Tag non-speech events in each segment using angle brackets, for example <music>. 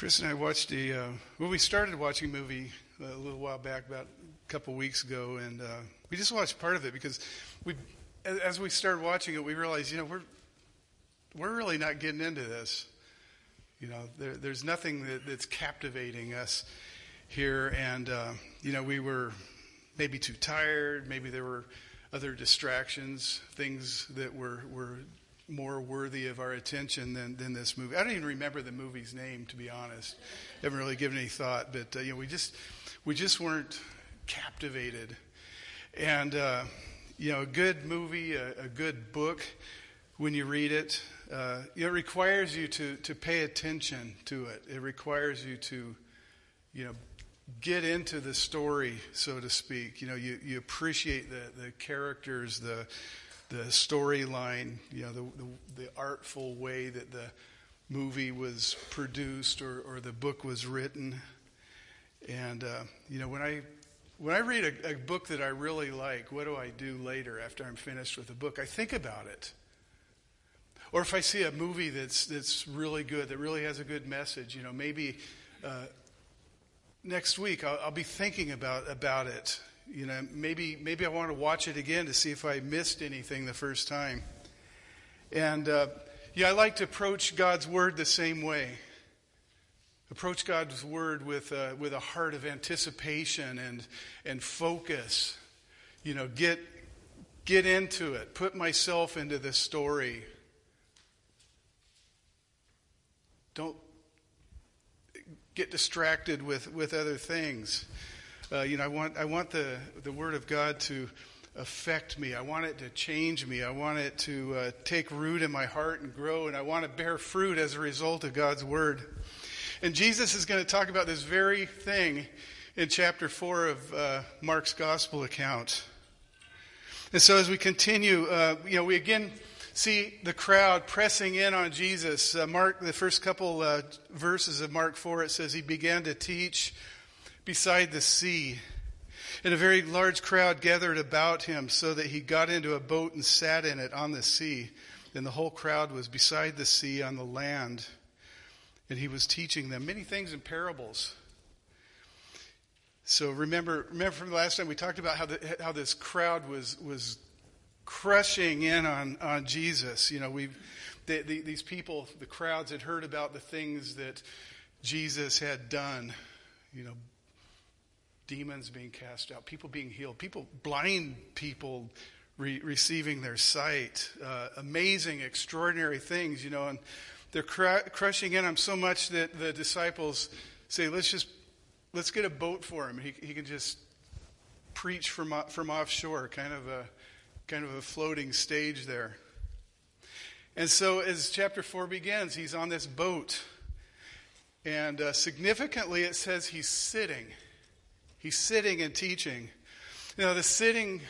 Chris and I watched a, uh, well, we started watching a movie a little while back, about a couple weeks ago, and uh, we just watched part of it because we, as we started watching it, we realized, you know, we're, we're really not getting into this. You know, there, there's nothing that, that's captivating us here, and, uh, you know, we were maybe too tired, maybe there were other distractions, things that were, were more worthy of our attention than, than this movie. I don't even remember the movie's name, to be honest. I haven't really given any thought, but uh, you know, we just we just weren't captivated. And uh, you know, a good movie, a, a, good book, when you read it, uh, it requires you to to pay attention to it. It requires you to, you know, get into the story, so to speak. You know, you, you appreciate the the characters, the the storyline, you know, the, the, the, artful way that the movie was produced or, or the book was written. And, uh, you know, when I, when I read a, a book that I really like, what do I do later after I'm finished with the book? I think about it. Or if I see a movie that's, that's really good, that really has a good message, you know, maybe uh, next week I'll, I'll be thinking about, about it you know, maybe maybe I want to watch it again to see if I missed anything the first time. And uh, yeah, I like to approach God's word the same way. Approach God's word with a, with a heart of anticipation and and focus. You know, get get into it. Put myself into the story. Don't get distracted with, with other things. Uh, you know, I want, I want the, the Word of God to affect me. I want it to change me. I want it to uh, take root in my heart and grow, and I want to bear fruit as a result of God's Word. And Jesus is going to talk about this very thing in chapter 4 of uh, Mark's Gospel account. And so as we continue, uh, you know, we again see the crowd pressing in on Jesus. Uh, Mark, the first couple uh, verses of Mark 4, it says he began to teach beside the sea. And a very large crowd gathered about him so that he got into a boat and sat in it on the sea. And the whole crowd was beside the sea on the land. And he was teaching them many things in parables. So remember, remember from the last time we talked about how, the, how this crowd was, was crushing in on, on Jesus. You know, we the, the, these people, the crowds had heard about the things that Jesus had done. You know, demons being cast out, people being healed, people, blind people re- receiving their sight, uh, amazing, extraordinary things, you know, and they're cr- crushing in on so much that the disciples say, let's just, let's get a boat for him. He, he can just preach from, from offshore, kind of a, kind of a floating stage there. And so as chapter 4 begins, he's on this boat. And uh, significantly, it says he's sitting. He's sitting and teaching. Now, the sitting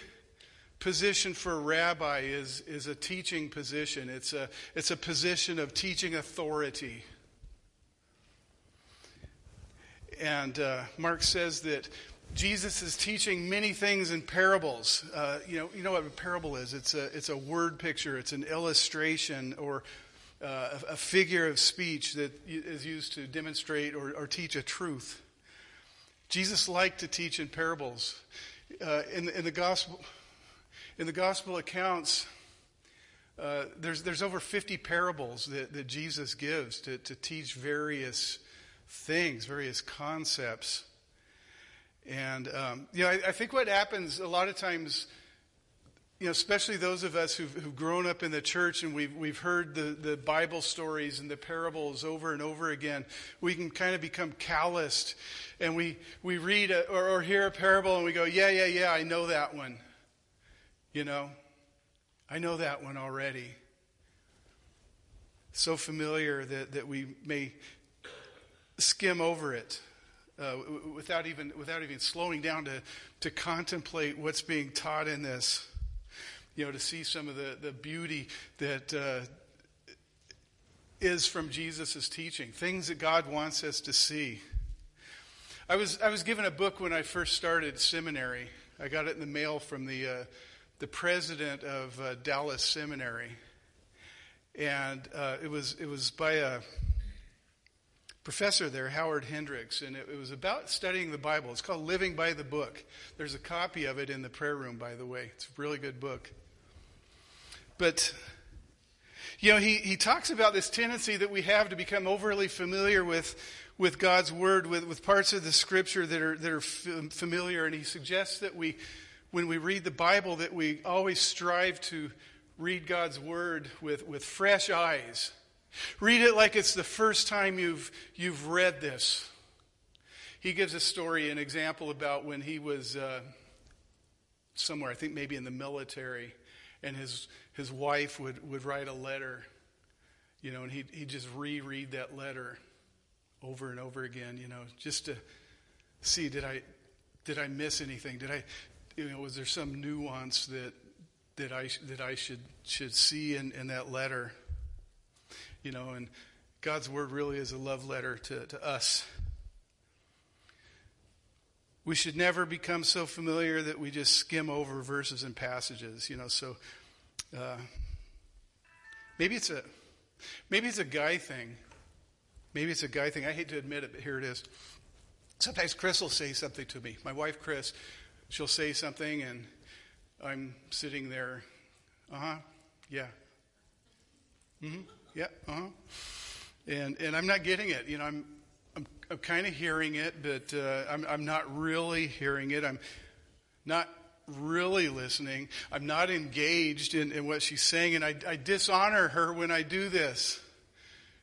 position for a rabbi is, is a teaching position, it's a, it's a position of teaching authority. And uh, Mark says that Jesus is teaching many things in parables. Uh, you know, you know what a parable is? It's a it's a word picture. It's an illustration or uh, a, a, figure of speech that is used to demonstrate or, or teach a truth. Jesus liked to teach in parables. Uh, in, in, the gospel, in the gospel accounts, uh, there's, there's over 50 parables that, that Jesus gives to, to teach various things, various concepts. And, um, know, I, I, think what happens a lot of times you know, especially those of us who've, who've, grown up in the church and we've, we've heard the, the Bible stories and the parables over and over again, we can kind of become calloused and we, we read a, or, or hear a parable and we go, yeah, yeah, yeah, I know that one. You know, I know that one already. So familiar that, that we may skim over it. Uh, without even without even slowing down to to contemplate what's being taught in this you know, to see some of the, the beauty that uh, is from Jesus' teaching, things that God wants us to see. I was, I was given a book when I first started seminary. I got it in the mail from the, uh, the president of uh, Dallas Seminary. And uh, it, was, it was by a professor there, Howard Hendricks, and it, it, was about studying the Bible. It's called Living by the Book. There's a copy of it in the prayer room, by the way. It's a really good book. But, you know, he, he talks about this tendency that we have to become overly familiar with, with God's Word, with, with parts of the Scripture that are, that are familiar, and he suggests that we, when we read the Bible, that we always strive to read God's Word with, with fresh eyes Read it like it's the first time you've, you've read this. He gives a story, an example about when he was uh, somewhere, I think maybe in the military, and his, his wife would, would write a letter, you know, and he'd, he'd just reread that letter over and over again, you know, just to see did I, did I miss anything? Did I, you know, was there some nuance that, that I, that I should, should see in, in that letter? you know, and God's word really is a love letter to, to us. We should never become so familiar that we just skim over verses and passages, you know. So uh, maybe it's a maybe it's a guy thing. Maybe it's a guy thing. I hate to admit it, but here it is. Sometimes Chris will say something to me. My wife, Chris, she'll say something, and I'm sitting there. Uh huh. Yeah. Mm hmm. Yeah, uh-huh. And and I'm not getting it. You know, I'm I'm, kind of hearing it, but uh, I'm I'm not really hearing it. I'm not really listening. I'm not engaged in, in what she's saying, and I, I dishonor her when I do this.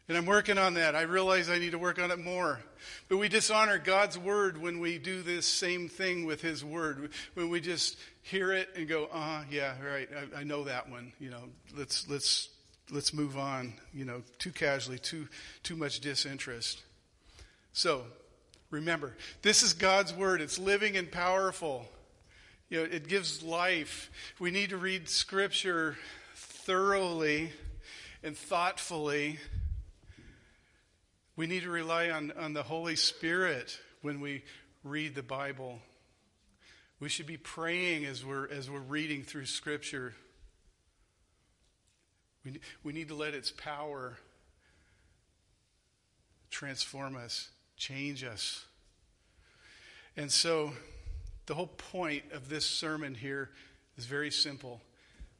And I'm working on that. I realize I need to work on it more. But we dishonor God's word when we do this same thing with His word. When we just hear it and go, "Ah, uh-huh, yeah, right. I, I know that one." You know, let's let's let's move on, you know, too casually, too, too much disinterest. So, remember, this is God's word. It's living and powerful. You know, it gives life. We need to read scripture thoroughly and thoughtfully. We need to rely on, on the Holy Spirit when we read the Bible. We should be praying as we're, as we're reading through Scripture. We, we need to let its power transform us, change us. And so, the whole point of this sermon here is very simple.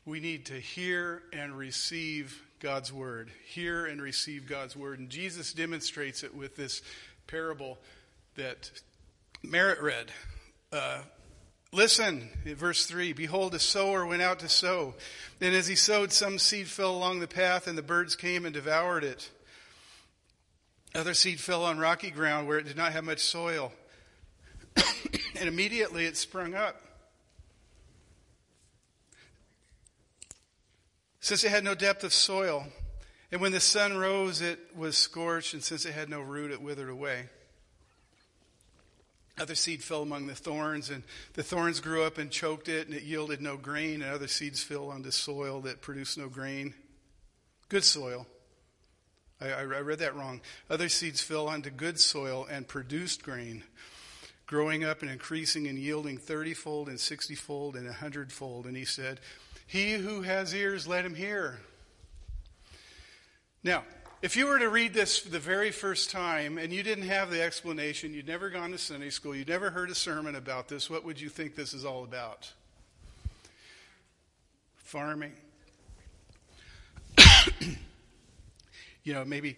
We need to hear and receive God's word. Hear and receive God's word. And Jesus demonstrates it with this parable that Merritt read. Uh, Listen, verse 3 Behold, a sower went out to sow. And as he sowed, some seed fell along the path, and the birds came and devoured it. Other seed fell on rocky ground where it did not have much soil. <coughs> and immediately it sprung up. Since it had no depth of soil, and when the sun rose, it was scorched, and since it had no root, it withered away. Other seed fell among the thorns, and the thorns grew up and choked it, and it yielded no grain. And other seeds fell onto soil that produced no grain. Good soil. I, I read that wrong. Other seeds fell onto good soil and produced grain, growing up and increasing and yielding thirtyfold and sixtyfold and a hundredfold. And he said, He who has ears, let him hear. Now, if you were to read this the very first time and you didn't have the explanation, you'd never gone to Sunday school, you'd never heard a sermon about this, what would you think this is all about? Farming. <coughs> you know, maybe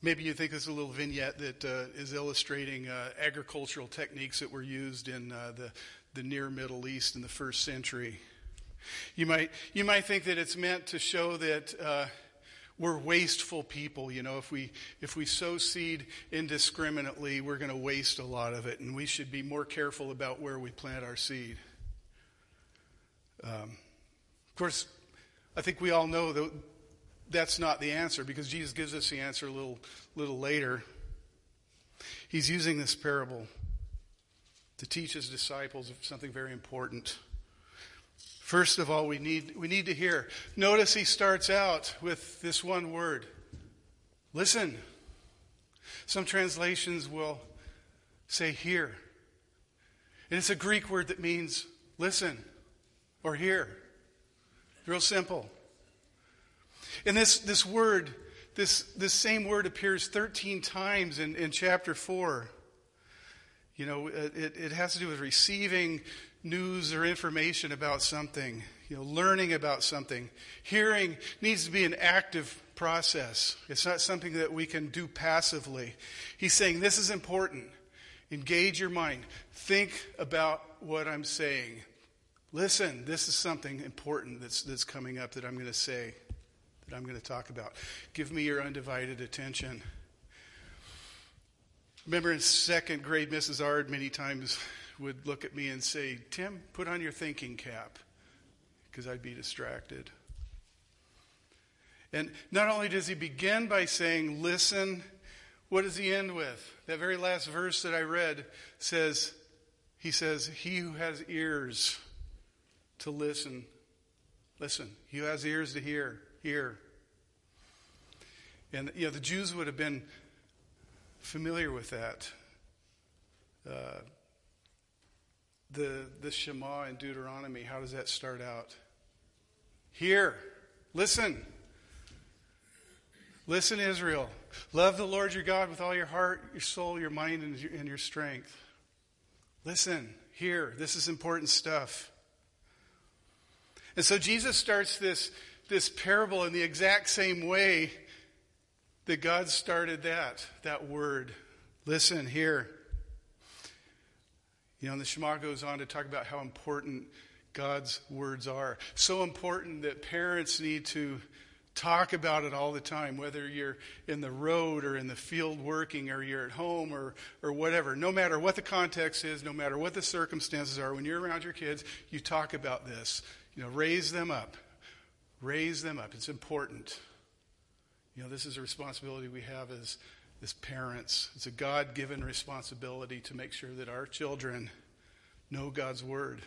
maybe you think this is a little vignette that uh, is illustrating uh, agricultural techniques that were used in uh, the the near Middle East in the first century. You might you might think that it's meant to show that uh, we're wasteful people. You know, if we if we sow seed indiscriminately, we're going to waste a lot of it, and we should be more careful about where we plant our seed. Um, of course, I think we all know that that's not the answer because Jesus gives us the answer a little little later. He's using this parable to teach his disciples something very important. First of all, we need, we need to hear. Notice he starts out with this one word listen. Some translations will say hear. And it's a Greek word that means listen or hear. Real simple. And this, this word this, this same word appears 13 times in, in chapter 4. You know, it, it has to do with receiving news or information about something, you know, learning about something. Hearing needs to be an active process. It's not something that we can do passively. He's saying this is important. Engage your mind. Think about what I'm saying. Listen, this is something important that's, that's coming up that I'm going to say, I'm going to talk about. Give me your undivided attention. Remember in second grade, Mrs. Ard many times would look at me and say, Tim, put on your thinking cap, because I'd be distracted. And not only does he begin by saying, listen, what does he end with? That very last verse that I read says, he says, He who has ears to listen, listen. He who has ears to hear, hear. And, you know, the Jews would have been familiar with that. Uh, the, the Shema in Deuteronomy, how does that start out? Hear, listen. Listen, Israel. Love the Lord your God with all your heart, your soul, your mind, and your, and your strength. Listen, hear. This is important stuff. And so Jesus starts this, this parable in the exact same way that God started that, that word. Listen, hear. You know, and the Shema goes on to talk about how important God's words are. So important that parents need to talk about it all the time, whether you're in the road or in the field working or you're at home or, or whatever. No matter what the context is, no matter what the circumstances are, when you're around your kids, you talk about this. You know, raise them up. Raise them up. It's important. You know, this is a responsibility we have as, as parents. It's a God given responsibility to make sure that our children know God's Word.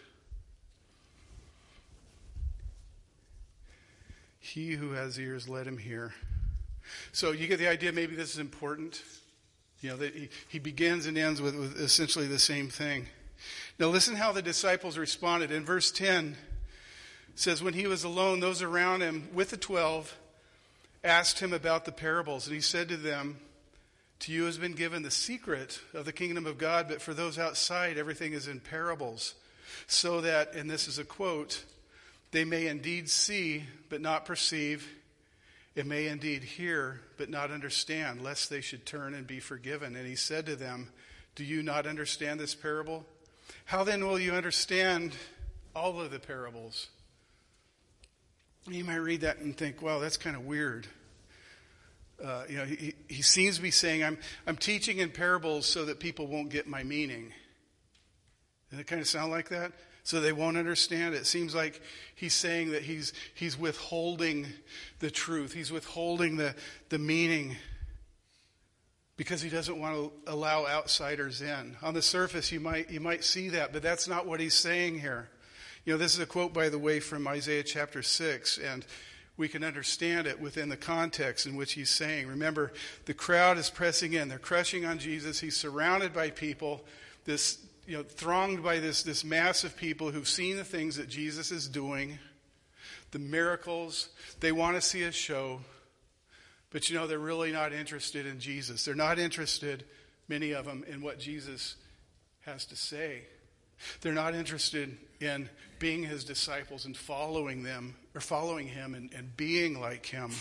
He who has ears, let him hear. So you get the idea, maybe this is important. You know, that he, he begins and ends with, with essentially the same thing. Now listen how the disciples responded. In verse 10, says, When he was alone, those around him with the twelve asked him about the parables. And he said to them, To you has been given the secret of the kingdom of God, but for those outside, everything is in parables. So that, and this is a quote, they may indeed see, but not perceive. It may indeed hear, but not understand, lest they should turn and be forgiven. And he said to them, Do you not understand this parable? How then will you understand all of the parables? You might read that and think, well, that's kind of weird. Uh, you know, he, he seems to be saying, I'm, I'm teaching in parables so that people won't get my meaning. Does it kind of sound like that? so they won't understand. It seems like he's saying that he's, he's withholding the truth, he's withholding the, the meaning because he doesn't want to allow outsiders in. On the surface, you might, you might see that, but that's not what he's saying here. You know, this is a quote, by the way, from Isaiah chapter 6, and we can understand it within the context in which he's saying. Remember, the crowd is pressing in, they're crushing on Jesus, he's surrounded by people. This you know, thronged by this, this mass of people who've seen the things that Jesus is doing, the miracles. They want to see a show, but you know, they're really not interested in Jesus. They're not interested, many of them, in what Jesus has to say. They're not interested in being his disciples and following them, or following him and, and being like him.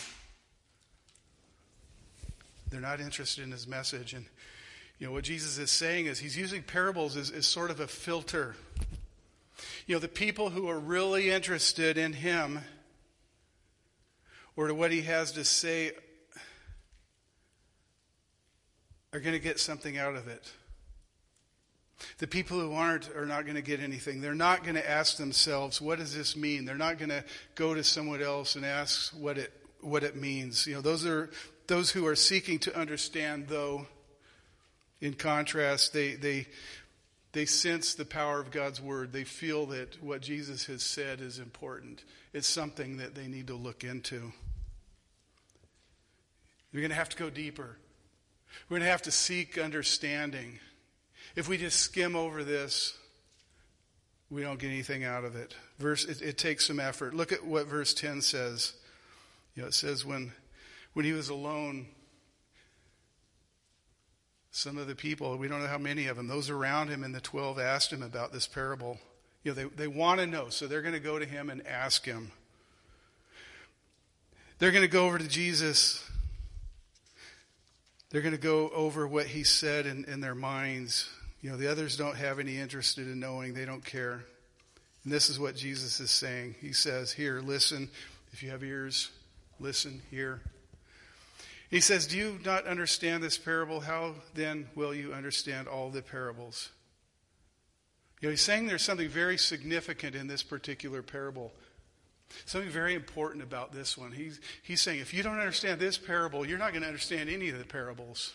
They're not interested in his message. And you know, what Jesus is saying is he's using parables as, as sort of a filter. You know, the people who are really interested in him or to what he has to say are going to get something out of it. The people who aren't are not going to get anything. They're not going to ask themselves, what does this mean? They're not going to go to someone else and ask what it what it means. You know, those are those who are seeking to understand though in contrast, they, they, they sense the power of God's word. They feel that what Jesus has said is important. It's something that they need to look into. We're going to have to go deeper. We're going to have to seek understanding. If we just skim over this, we don't get anything out of it. Verse, it, it takes some effort. Look at what verse 10 says. You know, it says, when, when he was alone, some of the people, we don't know how many of them, those around him in the 12 asked him about this parable. You know, they, they want to know, so they're going to go to him and ask him. They're going to go over to Jesus. They're going to go over what he said in, in their minds. You know, the others don't have any interest in knowing, they don't care. And this is what Jesus is saying. He says, Hear, listen. If you have ears, listen, hear. He says, Do you not understand this parable? How then will you understand all the parables? You know, he's saying there's something very significant in this particular parable. Something very important about this one. He's, he's saying, if you don't understand this parable, you're not going to understand any of the parables.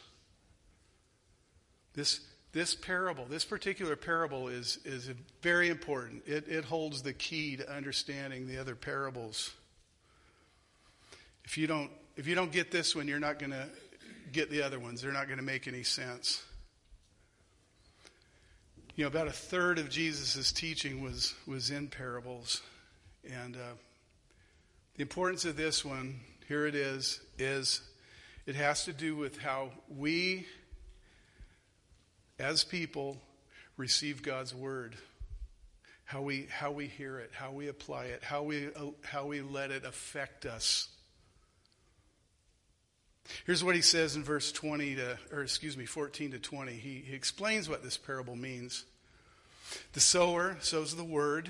This, this parable, this particular parable is, is very important. It, it holds the key to understanding the other parables. If you don't, if you don't get this one, you're not going to get the other ones. They're not going to make any sense. You know, about a third of Jesus' teaching was, was in parables. And uh, the importance of this one, here it is, is it has to do with how we, as people, receive God's word. How we, how we hear it, how we apply it, how we, how we let it affect us. Here's what he says in verse 20 to, or excuse me, 14 to 20. He, he explains what this parable means. The sower sows the word.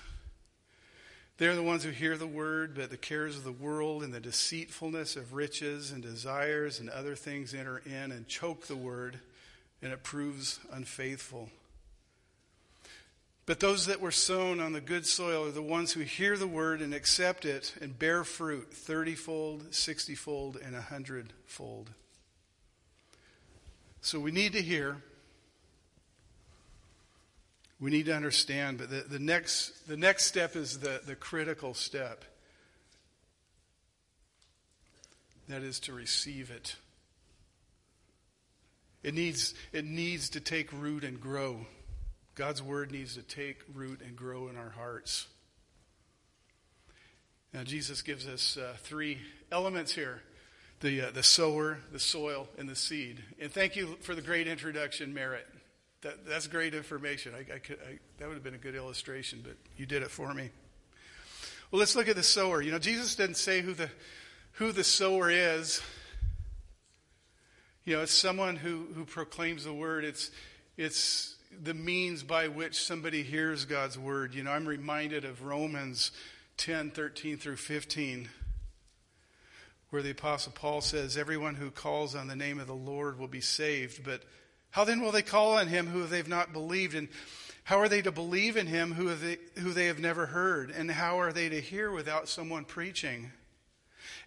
They're the ones who hear the word, but the cares of the world and the deceitfulness of riches and desires and other things enter in and choke the word, and it proves unfaithful. But those that were sown on the good soil are the ones who hear the word and accept it and bear fruit thirtyfold, sixtyfold, and a hundredfold. So we need to hear. We need to understand, but the, the, next, the next step is the, the critical step. That is to receive it. It needs, it needs to take root and grow. God's word needs to take root and grow in our hearts. Now, Jesus gives us uh, three elements here the, uh, the sower, the soil, and the seed. And thank you for the great introduction, Merritt. That, that's great information. I, I could, I, that would have been a good illustration, but you did it for me. Well, let's look at the sower. You know, Jesus didn't say who the, who the sower is. You know, it's someone who, who proclaims the word. It's, it's the means by which somebody hears God's word. You know, I'm reminded of Romans 10 13 through 15, where the Apostle Paul says, Everyone who calls on the name of the Lord will be saved. But how then will they call on him who they've not believed? And how are they to believe in him who they, who they have never heard? And how are they to hear without someone preaching?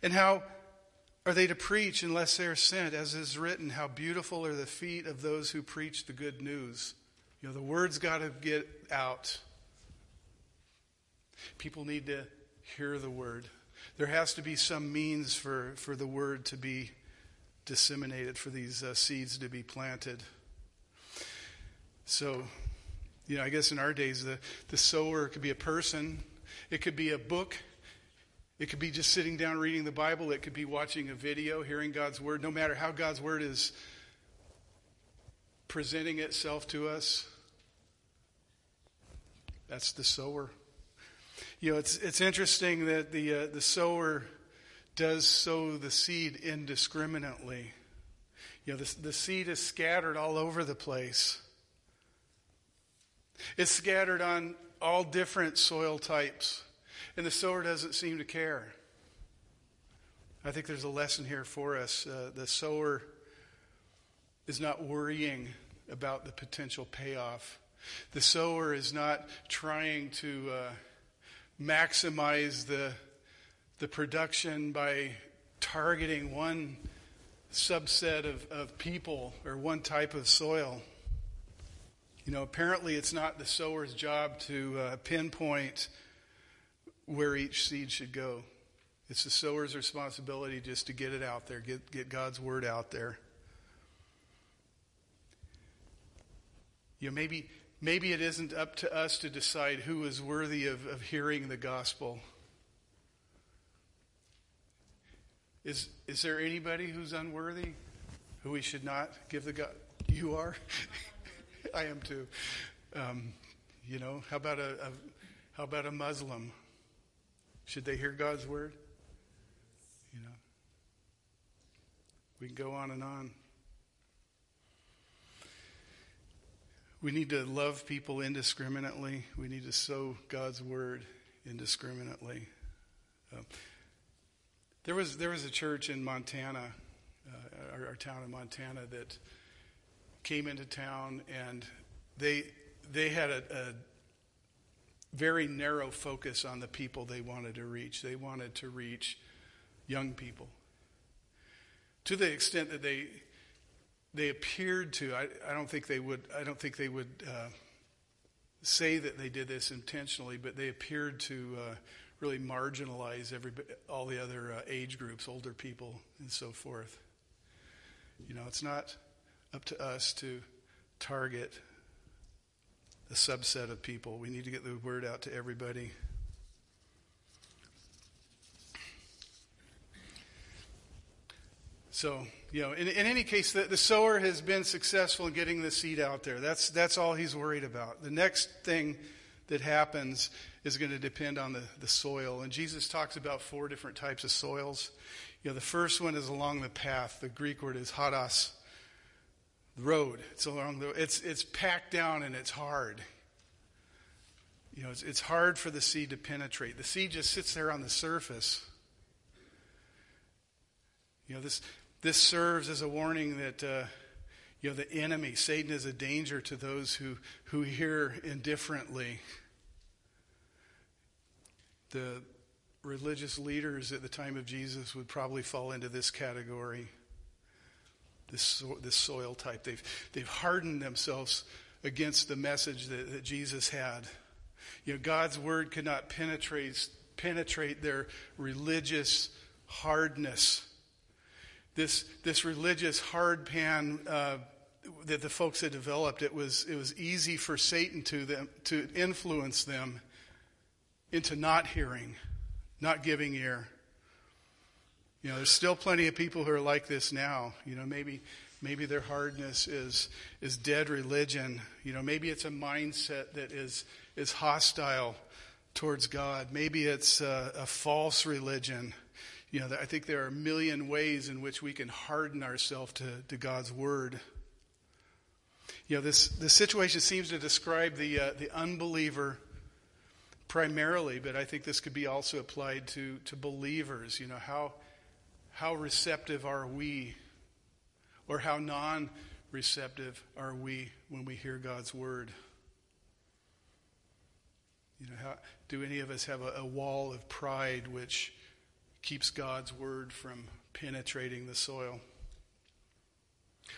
And how are they to preach unless they are sent? As is written, How beautiful are the feet of those who preach the good news. You know, the word's got to get out. People need to hear the word. There has to be some means for, for the word to be disseminated, for these uh, seeds to be planted. So, you know, I guess in our days, the, the sower could be a person, it could be a book, it could be just sitting down reading the Bible, it could be watching a video, hearing God's word. No matter how God's word is presenting itself to us, that's the sower. You know, it's it's interesting that the uh, the sower does sow the seed indiscriminately. You know, the, the seed is scattered all over the place. It's scattered on all different soil types, and the sower doesn't seem to care. I think there's a lesson here for us. Uh, the sower is not worrying about the potential payoff the sower is not trying to uh, maximize the, the production by targeting one subset of, of people or one type of soil. You know, apparently it's not the sower's job to uh, pinpoint where each seed should go. It's the sower's responsibility just to get it out there, get, get God's word out there. You know, maybe, maybe it isn't up to us to decide who is worthy of, of hearing the gospel. Is, is there anybody who's unworthy who we should not give the God? You are? <laughs> <laughs> I am too. Um, you know, how about a, a how about a Muslim? Should they hear God's word? You know, we can go on and on. We need to love people indiscriminately. We need to sow God's word indiscriminately. Uh, there was there was a church in Montana, uh, our, our town in Montana, that came into town, and they they had a, a very narrow focus on the people they wanted to reach. They wanted to reach young people to the extent that they they appeared to. I, I don't think they would. I don't think they would uh, say that they did this intentionally, but they appeared to uh, really marginalize every all the other uh, age groups, older people, and so forth. You know, it's not up to us to target a subset of people. We need to get the word out to everybody. So, you know, in, in any case, the, the sower has been successful in getting the seed out there. That's, that's all he's worried about. The next thing that happens is going to depend on the, the soil. And Jesus talks about four different types of soils. You know, the first one is along the path. The Greek word is hodos road. It's along the it's it's packed down and it's hard. You know, it's, it's hard for the seed to penetrate. The seed just sits there on the surface. You know, this this serves as a warning that uh, you know the enemy, Satan, is a danger to those who who hear indifferently. The religious leaders at the time of Jesus would probably fall into this category this, this soil type. They've, they've hardened themselves against the message that, that Jesus had. You know, God's word could not penetrate, penetrate their religious hardness. This, this religious hard pan uh, that the folks had developed, it was, it was easy for Satan to, them, to influence them into not hearing, not giving ear. You know, there's still plenty of people who are like this now. You know, maybe maybe their hardness is is dead religion. You know, maybe it's a mindset that is is hostile towards God. Maybe it's a, a false religion. You know, I think there are a million ways in which we can harden ourselves to, to God's word. You know, this, this situation seems to describe the, uh, the unbeliever primarily, but I think this could be also applied to, to believers. You know, how, how receptive are we, or how non receptive are we when we hear God's word? You know, how, do any of us have a, a wall of pride which keeps God's word from penetrating the soil?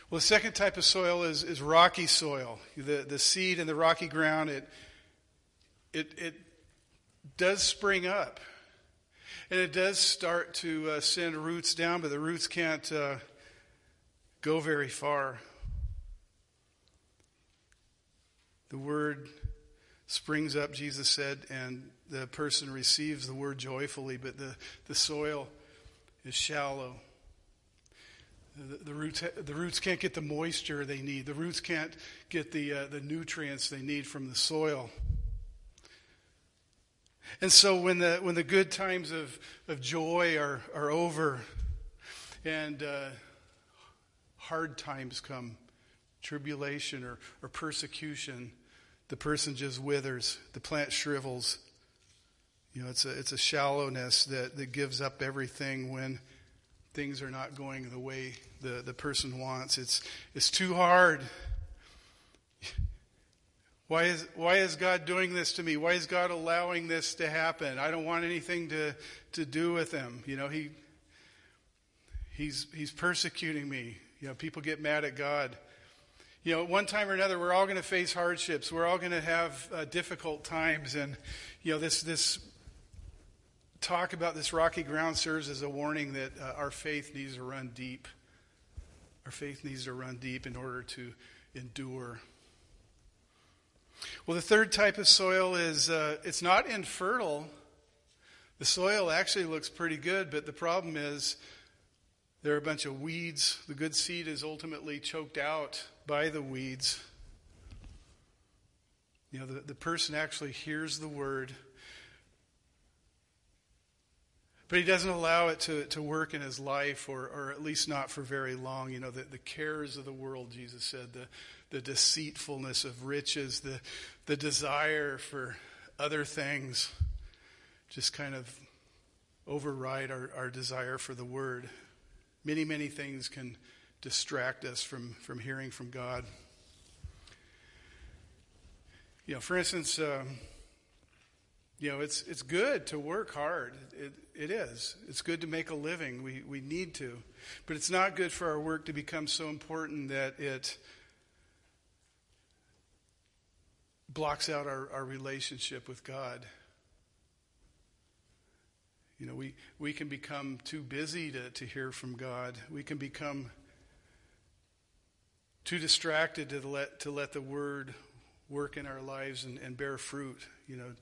Well, the second type of soil is, is rocky soil. The, the seed in the rocky ground, it, it, it does spring up. And it does start to uh, send roots down, but the roots can't uh, go very far. The word springs up, Jesus said, and the person receives the word joyfully, but the, the soil is shallow. The, the, roots, the roots can't get the moisture they need. The roots can't get the, uh, the nutrients they need from the soil. And so when the, when the good times of, of joy are, are over and uh, hard times come, tribulation or, or persecution, the person just withers, the plant shrivels. You know, it's a, it's a shallowness that, that gives up everything when things are not going the way the, the person wants. It's, it's too hard. Why is, why is God doing this to me? Why is God allowing this to happen? I don't want anything to, to do with him. You know, he, He's, he's persecuting me. You know, people get mad at God. You know, at one time or another, we're all going to face hardships. We're all going to have uh, difficult times. And, you know, this, this talk about this rocky ground serves as a warning that uh, our faith needs to run deep. Our faith needs to run deep in order to endure. Well, the third type of soil is uh, it's not infertile. The soil actually looks pretty good, but the problem is there are a bunch of weeds. The good seed is ultimately choked out by the weeds. You know, the, the person actually hears the word, but he doesn't allow it to, to work in his life, or, or at least not for very long. You know, the, the cares of the world, Jesus said, the, the deceitfulness of riches, the, the desire for other things just kind of override our, our desire for the word. Many, many things can distract us from, from hearing from God. You know, for instance, um, you know, it's, it's good to work hard. It, it is. It's good to make a living. We, we need to. But it's not good for our work to become so important that it blocks out our, our relationship with God. You know, we, we can become too busy to, to hear from God. We can become too distracted to let, to let the Word work in our lives and, and bear fruit. You know,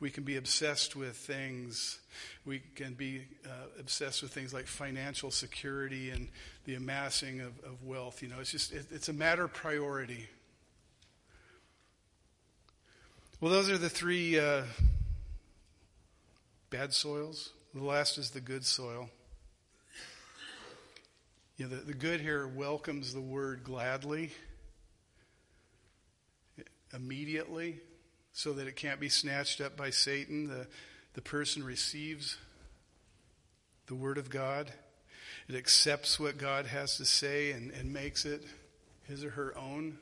we can be obsessed with things. We can be uh, obsessed with things like financial security and the amassing of, of wealth. You know, it's just, it, it's a matter of priority. Well, those are the three uh, bad soils. The last is the good soil. You know, the, the good here welcomes the word gladly, immediately, so that it can't be snatched up by Satan. The, the person receives the word of God. It accepts what God has to say and, and makes it his or her own.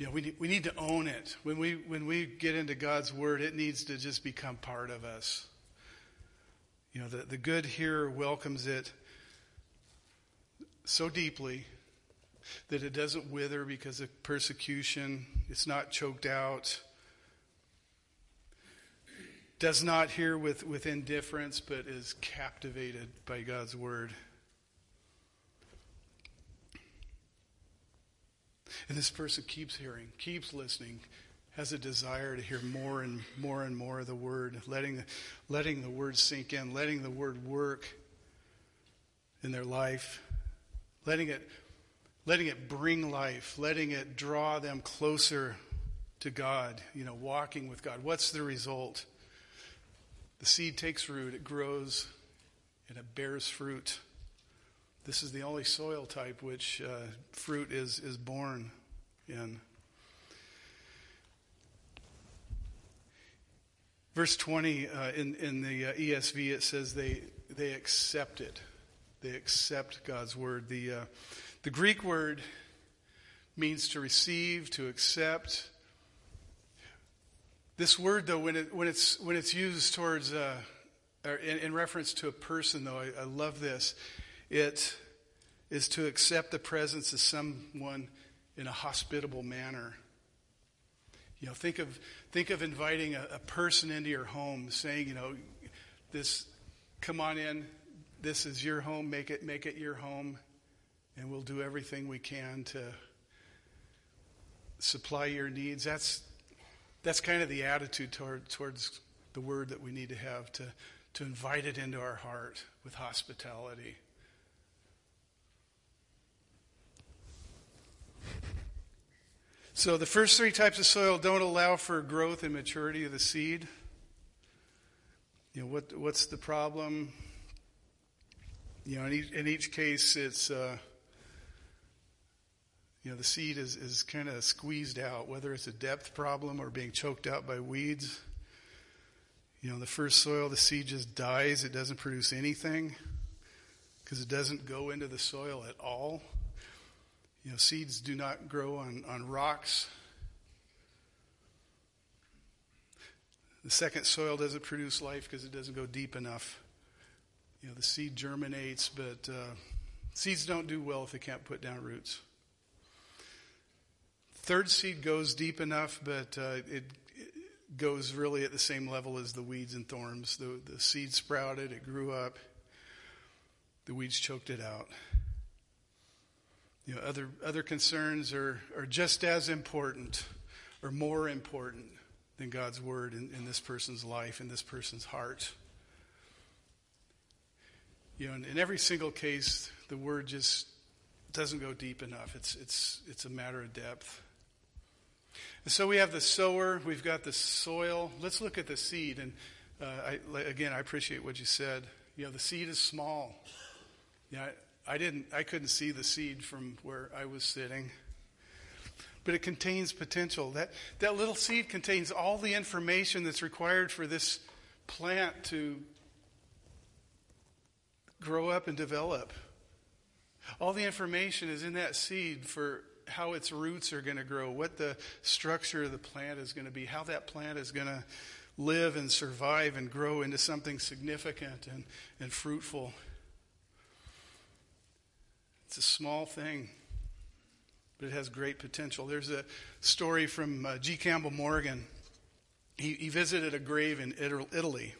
Know, we need, we need to own it. When we, when we get into God's Word, it needs to just become part of us. You know, the, the good hearer welcomes it so deeply that it doesn't wither because of persecution, it's not choked out, does not hear with, with indifference, but is captivated by God's Word. And this person keeps hearing, keeps listening, has a desire to hear more and more and more of the word, letting, letting the word sink in, letting the word work in their life, letting it, letting it bring life, letting it draw them closer to God, you know, walking with God. What's the result? The seed takes root, it grows, and it bears fruit. This is the only soil type which uh, fruit is, is born in. Verse 20 uh, in, in the uh, ESV, it says they, they accept it. They accept God's word. The, uh, the Greek word means to receive, to accept. This word, though, when, it, when, it's, when it's used towards, uh, in, in, reference to a person, though, I, I love this. It is to accept the presence of someone in a hospitable manner. You know, think of think of inviting a, a, person into your home, saying, you know, this, come on in. This is your home. Make it make it your home, and we'll do everything we can to supply your needs. That's that's kind of the attitude toward, towards the word that we need to have to to invite it into our heart with hospitality. So the first three types of soil don't allow for growth and maturity of the seed. You know what? What's the problem? You know, in each, in each case, it's uh, you know the seed is is kind of squeezed out, whether it's a depth problem or being choked out by weeds. You know, the first soil, the seed just dies; it doesn't produce anything because it doesn't go into the soil at all. You know, seeds do not grow on, on rocks. The second soil doesn't produce life because it doesn't go deep enough. you know, the seed germinates, but uh, seeds don't do well if they can't put down roots. Third seed goes deep enough, but uh, it, it, goes really at the same level as the weeds and thorns. The, the seed sprouted, it grew up, the weeds choked it out. You know, other, other concerns are, are just as important or more important than God's word in, in this person's life, in this person's heart. You know, in, in every single case, the word just doesn't go deep enough. It's, it's, it's a matter of depth. And so we have the sower, we've got the soil. Let's look at the seed. And uh, I, again, I appreciate what you said. You know, the seed is small. Yeah, I, didn't, I couldn't see the seed from where I was sitting. But it contains potential. That, that little seed contains all the information that's required for this plant to grow up and develop. All the information is in that seed for how its roots are going to grow, what the structure of the plant is going to be, how that plant is going to live and survive and grow into something significant and, and fruitful. It's a small thing, but it has great potential. There's a story from uh, G. Campbell Morgan. He, he visited a grave in Italy.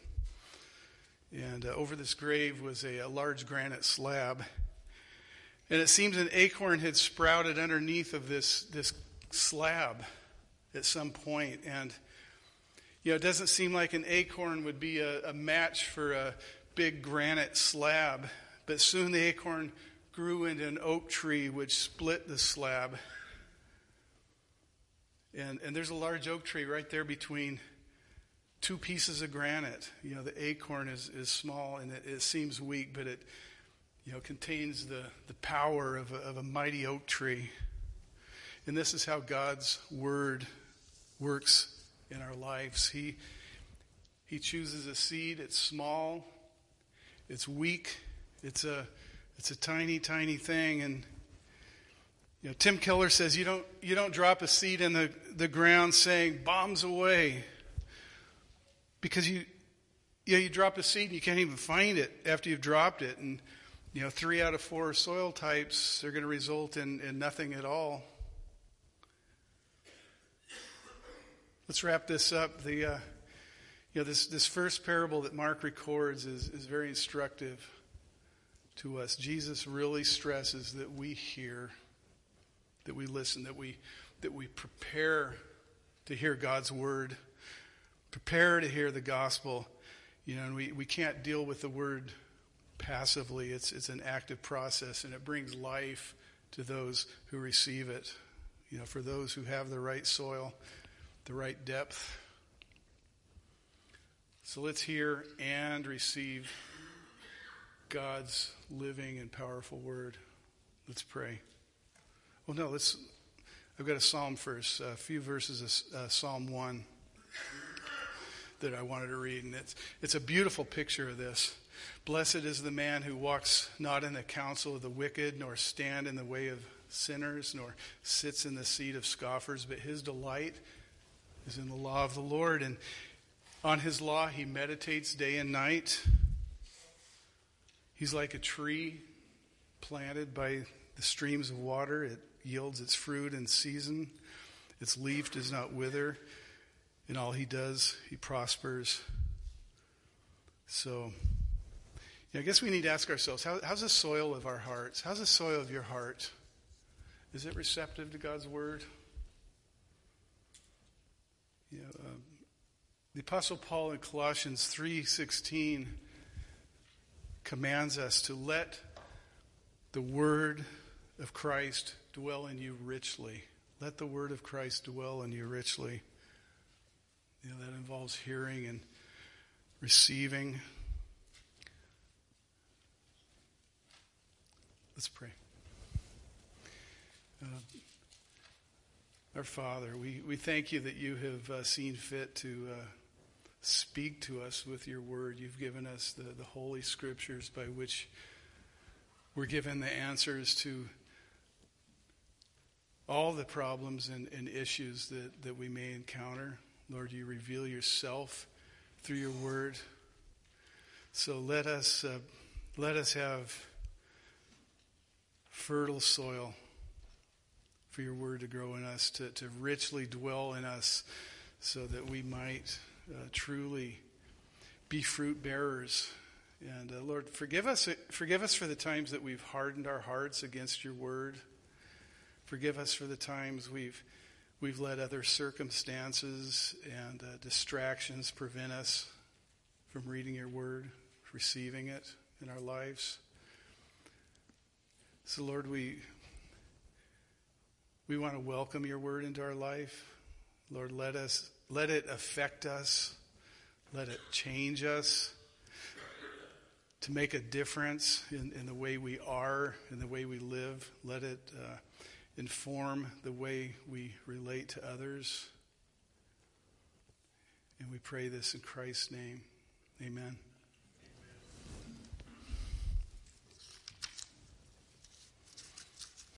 And uh, over this grave was a, a large granite slab. And it seems an acorn had sprouted underneath of this, this slab at some point. And, you know, it doesn't seem like an acorn would be a, a match for a big granite slab. But soon the acorn grew into an oak tree which split the slab. And, and there's a large oak tree right there between two pieces of granite. You know, the acorn is, is small and it, it seems weak, but it you know, contains the, the power of a, of a mighty oak tree. And this is how God's word works in our lives. He, he chooses a seed, it's small, it's weak, it's a, it's a tiny, tiny thing. And you know, Tim Keller says you don't, you don't drop a seed in the, the ground saying, bombs away. Because you, you, know, you drop a seed and you can't even find it after you've dropped it. And you know, three out of four soil types are going to result in, in nothing at all. Let's wrap this up. The, uh, you know, this, this first parable that Mark records is, is very instructive to us. Jesus really stresses that we hear, that we listen, that we, that we prepare to hear God's word, prepare to hear the gospel. You know, and we, we can't deal with the word passively. It's, it's an active process, and it brings life to those who receive it. You know, for those who have the right soil, the right depth. So let's hear and receive God's living and powerful word. Let's pray. Well, no, let's. I've got a psalm first, a few verses of uh, Psalm 1 that I wanted to read, and it's, it's a beautiful picture of this. Blessed is the man who walks not in the counsel of the wicked, nor stand in the way of sinners, nor sits in the seat of scoffers, but his delight is in the law of the Lord. And on his law he meditates day and night. He's like a tree planted by the streams of water. It yields its fruit in season. Its leaf does not wither. In all he does, he prospers. So, yeah, I guess we need to ask ourselves how, how's the soil of our hearts? How's the soil of your heart? Is it receptive to God's word? Yeah, uh, the Apostle Paul in Colossians 3:16 commands us to let the word of Christ dwell in you richly. Let the word of Christ dwell in you richly. You know, that involves hearing and receiving Let's pray. Uh, our Father, we, we thank you that you have uh, seen fit to uh, speak to us with your word. You've given us the, the holy scriptures by which we're given the answers to all the problems and, and issues that, that we may encounter. Lord, you reveal yourself through your word. So let us uh, let us have fertile soil for your word to grow in us, to, to richly dwell in us, so that we might uh, truly be fruit bearers. And uh, Lord, forgive us, forgive us for the times that we've hardened our hearts against your word. Forgive us for the times we've we've let other circumstances and uh, distractions prevent us from reading your word, receiving it in our lives. So, Lord, we, we want to welcome your word into our life. Lord, let us let it affect us. Let it change us to make a difference in, in the way we are, in the way we live. Let it uh, inform the way we relate to others. And we pray this in Christ's name. Amen.